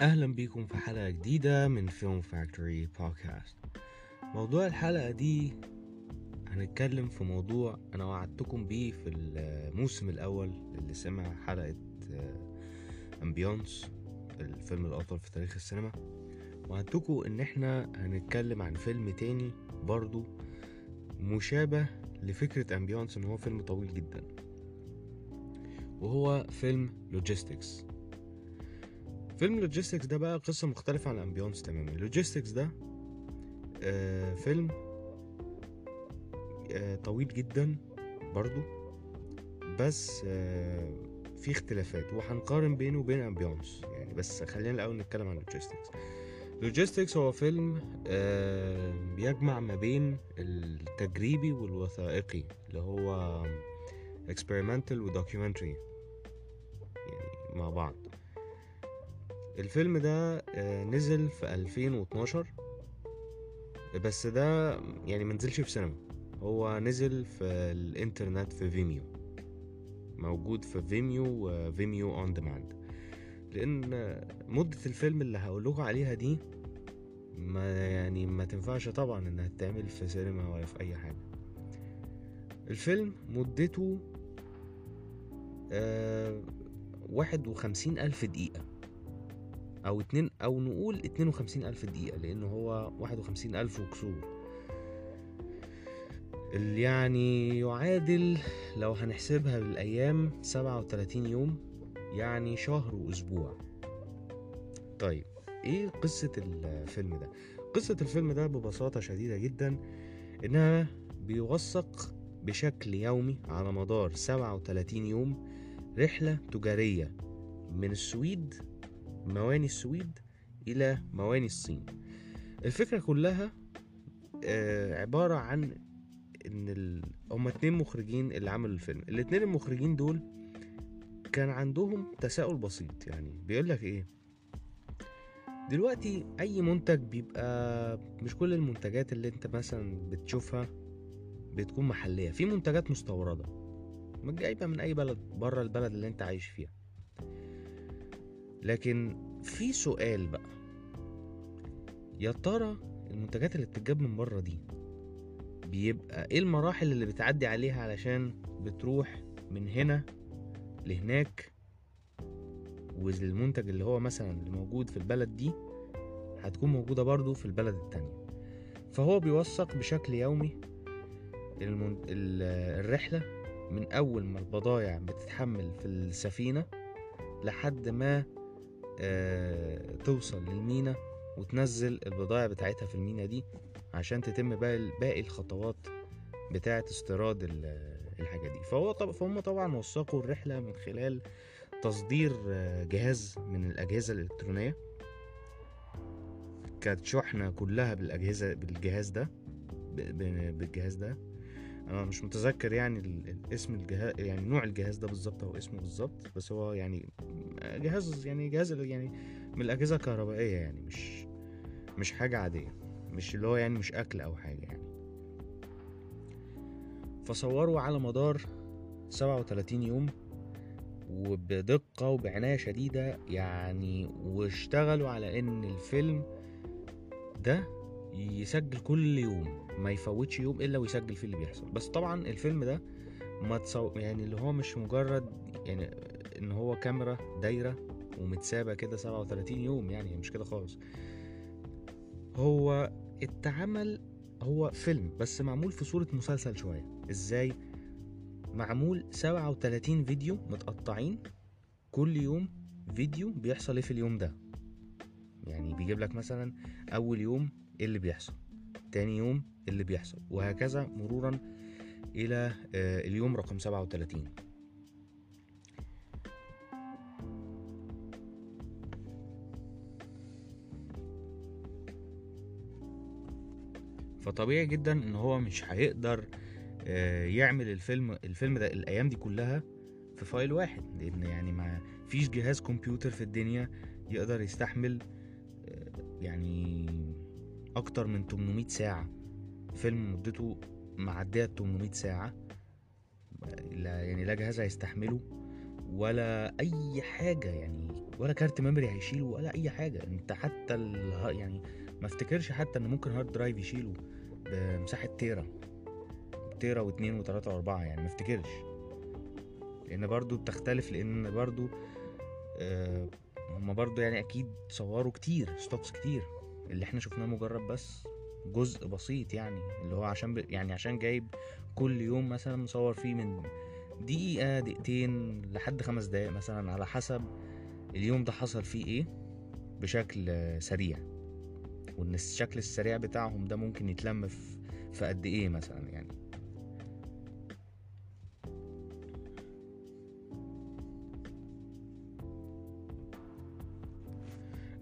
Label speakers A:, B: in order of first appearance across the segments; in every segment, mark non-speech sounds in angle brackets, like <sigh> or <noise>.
A: أهلا بيكم في حلقة جديدة من فيلم فاكتوري بودكاست موضوع الحلقة دي هنتكلم في موضوع أنا وعدتكم بيه في الموسم الأول اللي سمع حلقة أمبيونس الفيلم الأطول في تاريخ السينما. وعدتكم إن إحنا هنتكلم عن فيلم تاني برضو مشابه لفكرة أمبيونس إن هو فيلم طويل جدا. وهو فيلم لوجيستكس فيلم لوجيستكس ده بقى قصة مختلفة عن أمبيونس تماما. لوجيستكس ده آه فيلم آه طويل جدا برضو بس آه في اختلافات وهنقارن بينه وبين أمبيونس يعني بس خلينا الأول نتكلم عن لوجيستكس. لوجيستكس هو فيلم آه بيجمع ما بين التجريبي والوثائقي اللي هو experimental و documentary يعني مع بعض. الفيلم ده آه، نزل في 2012 بس ده يعني منزلش في سينما. هو نزل في الإنترنت في فيميو موجود في فيميو وفيميو on demand لأن مدة الفيلم اللي هقولكوا عليها دي ما يعني ما تنفعش طبعا إنها تتعمل في سينما ولا في أي حاجة. الفيلم مدته آه واحد وخمسين ألف دقيقة. أو اتنين أو نقول اتنين وخمسين ألف دقيقة لأنه هو واحد وخمسين ألف وكسور اللي يعني يعادل لو هنحسبها بالأيام سبعة وتلاتين يوم يعني شهر وأسبوع طيب إيه قصة الفيلم ده؟ قصة الفيلم ده ببساطة شديدة جدا إنها بيوثق بشكل يومي على مدار 37 يوم رحلة تجارية من السويد مواني السويد إلى مواني الصين. الفكرة كلها آه، عبارة عن إن. هما اتنين مخرجين اللي عملوا الفيلم. الاتنين المخرجين دول كان عندهم تساؤل بسيط يعني بيقولك إيه؟ دلوقتي أي منتج بيبقى مش كل المنتجات اللي أنت مثلا بتشوفها بتكون محلية. في منتجات مستوردة جايبة من أي بلد بره البلد اللي أنت عايش فيها. لكن في سؤال بقى. يا ترى المنتجات اللي بتتجاب من بره دي بيبقى إيه المراحل اللي بتعدي عليها علشان بتروح من هنا لهناك؟ والمنتج اللي هو مثلا اللي موجود في البلد دي هتكون موجودة برضو في البلد التانية. فهو بيوثق بشكل يومي المن... الرحلة من أول ما البضايع بتتحمل في السفينة لحد ما توصل للمينا وتنزل البضائع بتاعتها في المينا دي عشان تتم باقي الخطوات بتاعة استيراد الحاجة دي. فهو طب فهم طبعا وثقوا الرحلة من خلال تصدير جهاز من الأجهزة الإلكترونية. كانت شحنة كلها بالأجهزة بالجهاز ده بالجهاز ده. أنا مش متذكر يعني اسم الجهاز يعني نوع الجهاز ده بالظبط أو اسمه بالظبط بس هو يعني جهاز يعني جهاز يعني من الأجهزة الكهربائية يعني مش مش حاجة عادية مش اللي هو يعني مش أكل أو حاجة يعني. فصوروا على مدار 37 يوم وبدقة وبعناية شديدة يعني واشتغلوا على إن الفيلم ده يسجل كل يوم ما يفوتش يوم إلا ويسجل فيه اللي بيحصل. بس طبعا الفيلم ده ما تصو... يعني اللي هو مش مجرد يعني إن هو كاميرا دايرة ومتسابة كده 37 يوم يعني مش كده خالص. هو اتعمل هو فيلم بس معمول في صورة مسلسل شوية. إزاي؟ معمول 37 فيديو متقطعين كل يوم فيديو بيحصل إيه في اليوم ده؟ يعني بيجيب لك مثلا أول يوم إيه اللي بيحصل. تاني يوم إيه اللي بيحصل. وهكذا مرورا إلى اليوم رقم 37 فطبيعي جدا إن هو مش هيقدر يعمل الفيلم الفيلم ده الأيام دي كلها في file واحد. لأن يعني ما فيش جهاز كمبيوتر في الدنيا يقدر يستحمل يعني أكتر من 800 ساعة. فيلم مدته معدية 800 ساعة. لا يعني لا جهاز هيستحمله ولا أي حاجة يعني ولا كارت memory هيشيله ولا أي حاجة. إنت حتى. يعني ما افتكرش حتى إن ممكن hard drive يشيله بمساحة tera. tera واتنين وتلاتة وأربعة يعني ما افتكرش. لأن برضو بتختلف لأن برضو آه هما برضو يعني أكيد صوروا كتير stocks كتير. اللي إحنا شفناه مجرد بس جزء بسيط يعني اللي هو عشان ب... يعني عشان جايب كل يوم مثلا مصور فيه من دقيقة دقيقتين لحد خمس دقايق مثلا على حسب اليوم ده حصل فيه إيه بشكل سريع. وإن الشكل السريع بتاعهم ده ممكن يتلم في قد إيه مثلا يعني.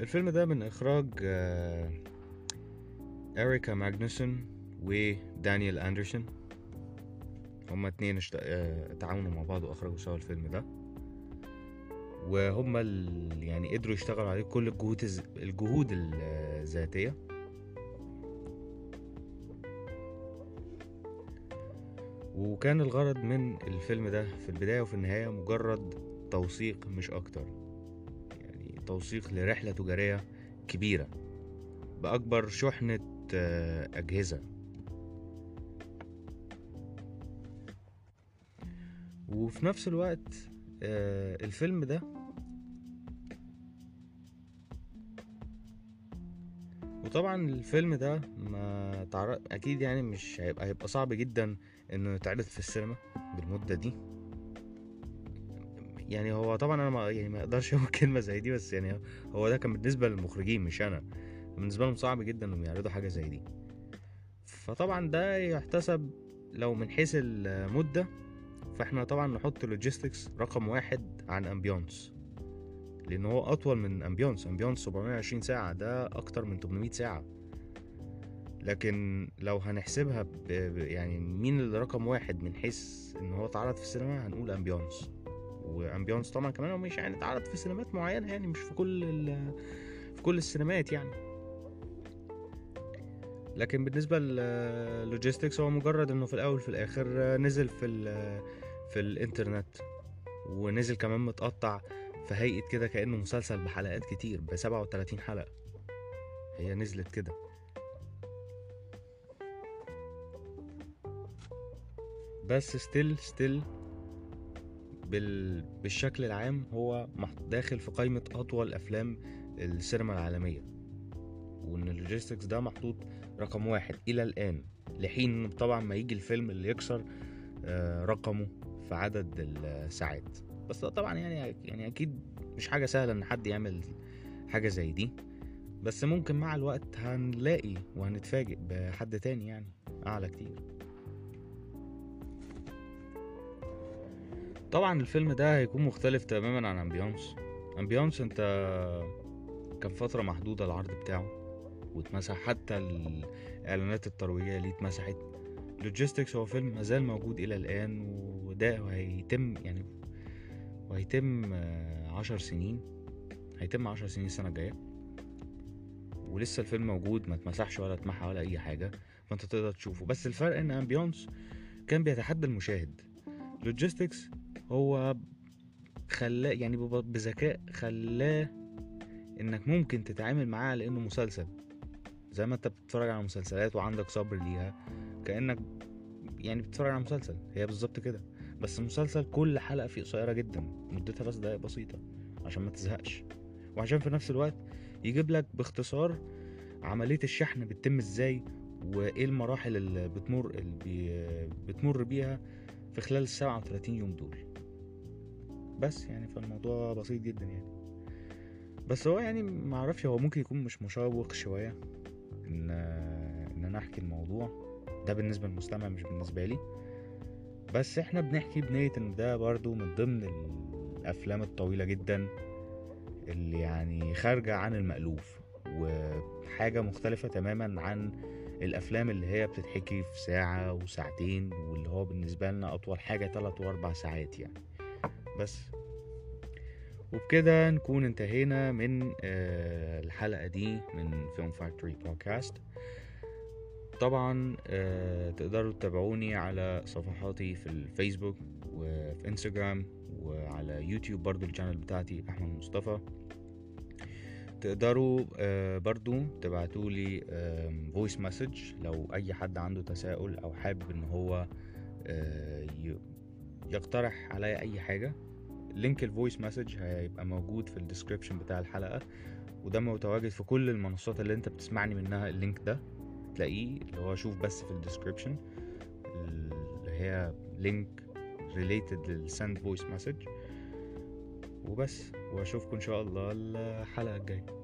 A: الفيلم ده من إخراج آه، اريكا ماجنوسون ودانيال أندرسون. هما اتنين اشت... آه، تعاونوا مع بعض وأخرجوا سوا الفيلم ده. وهما ال... يعني قدروا يشتغلوا عليه كل الجهود الز... الجهود الذاتية. وكان الغرض من الفيلم ده في البداية وفي النهاية مجرد توثيق مش أكتر. يعني توثيق لرحلة تجارية كبيرة بأكبر شحنة آه، أجهزة. وفي نفس الوقت آه، الفيلم ده وطبعا الفيلم ده ما أكيد يعني مش هيبقى هيبقى صعب جدا إنه يتعرض في السينما بالمدة دي. يعني هو طبعا أنا ما يعني ما أقدرش <laughs> أقول كلمة زي دي بس يعني هو ده كان بالنسبة للمخرجين مش أنا. بالنسبة لهم صعب جدا إنهم يعرضوا حاجة زي دي. فطبعا ده يحتسب لو من حيث المدة فإحنا طبعا نحط لوجيستكس رقم واحد عن امبيونس لأن هو أطول من امبيونس امبيونس 720 ساعة ده أكتر من 800 ساعة. لكن لو هنحسبها يعني مين اللي رقم واحد من حيث إن هو اتعرض في السينما هنقول امبيونس وامبيونس طبعا كمان هو مش يعني اتعرض في سينمات معينة يعني مش في كل. في كل السينمات يعني لكن بالنسبة للوجيستكس هو مجرد إنه في الأول في الآخر نزل في في الإنترنت ونزل كمان متقطع في هيئة كده كأنه مسلسل بحلقات كتير ب 37 حلقة هي نزلت كده بس still still بال... بالشكل العام هو داخل في قائمة أطول أفلام السينما العالمية. وإن اللوجيستكس ده محطوط رقم واحد إلى الآن لحين طبعا ما يجي الفيلم اللي يكسر آه، رقمه في عدد الساعات. بس طبعا يعني يعني أكيد مش حاجة سهلة إن حد يعمل حاجة زي دي. بس ممكن مع الوقت هنلاقي وهنتفاجئ بحد تاني يعني أعلى كتير. طبعا الفيلم ده هيكون مختلف تماما عن امبيونس امبيونس أنت كان فترة محدودة العرض بتاعه واتمسح حتى الإعلانات الترويجية اللي اتمسحت. لوجيستكس هو فيلم مازال موجود إلى الآن وده هيتم يعني وهيتم آه، عشر سنين. هيتم عشر سنين السنة الجاية. ولسه الفيلم موجود ما اتمسحش ولا اتمحى ولا أي حاجة فأنت تقدر تشوفه. بس الفرق إن امبيونس كان بيتحدى المشاهد. لوجيستكس هو خلاه يعني بذكاء خلاه إنك ممكن تتعامل معاه على انه مسلسل. زي ما أنت بتتفرج على مسلسلات وعندك صبر ليها كأنك يعني بتتفرج على مسلسل. هي بالظبط كده. بس المسلسل كل حلقة فيه قصيرة جدا مدتها بس دقايق بسيطة عشان ما تزهقش. وعشان في نفس الوقت يجيب لك باختصار عملية الشحن بتتم إزاي وإيه المراحل اللي بتمر اللي بتمر بيها في خلال السبعة وتلاتين يوم دول. بس يعني فالموضوع بسيط جدا يعني. بس هو يعني معرفش هو ممكن يكون مش مشوق شوية إن إن أنا أحكي الموضوع. ده بالنسبة للمستمع مش بالنسبة لي. بس إحنا بنحكي بنية إن ده برضو من ضمن الأفلام الطويلة جدا اللي يعني خارجة عن المألوف وحاجة مختلفة تماما عن الأفلام اللي هي بتتحكي في ساعة وساعتين واللي هو بالنسبة لنا أطول حاجة تلات وأربع ساعات يعني. بس. وبكده نكون انتهينا من آه، الحلقة دي من فيلم فاكتوري بودكاست
B: طبعا آه، تقدروا تتابعوني على صفحاتي في الفيسبوك وفي انستجرام وعلى يوتيوب برضو ال channel بتاعتي أحمد مصطفى. تقدروا آه، برضو تبعتولي voice message لو أي حد عنده تساؤل أو حابب إن هو يقترح عليا أي حاجة. link ال voice message هيبقى موجود في ال description بتاع الحلقة وده متواجد في كل المنصات اللي انت بتسمعني منها ال link ده. تلاقيه اللي هو شوف بس في ال description اللي هي link related لل send voice message وبس واشوفكم إن شاء الله الحلقة الجاية.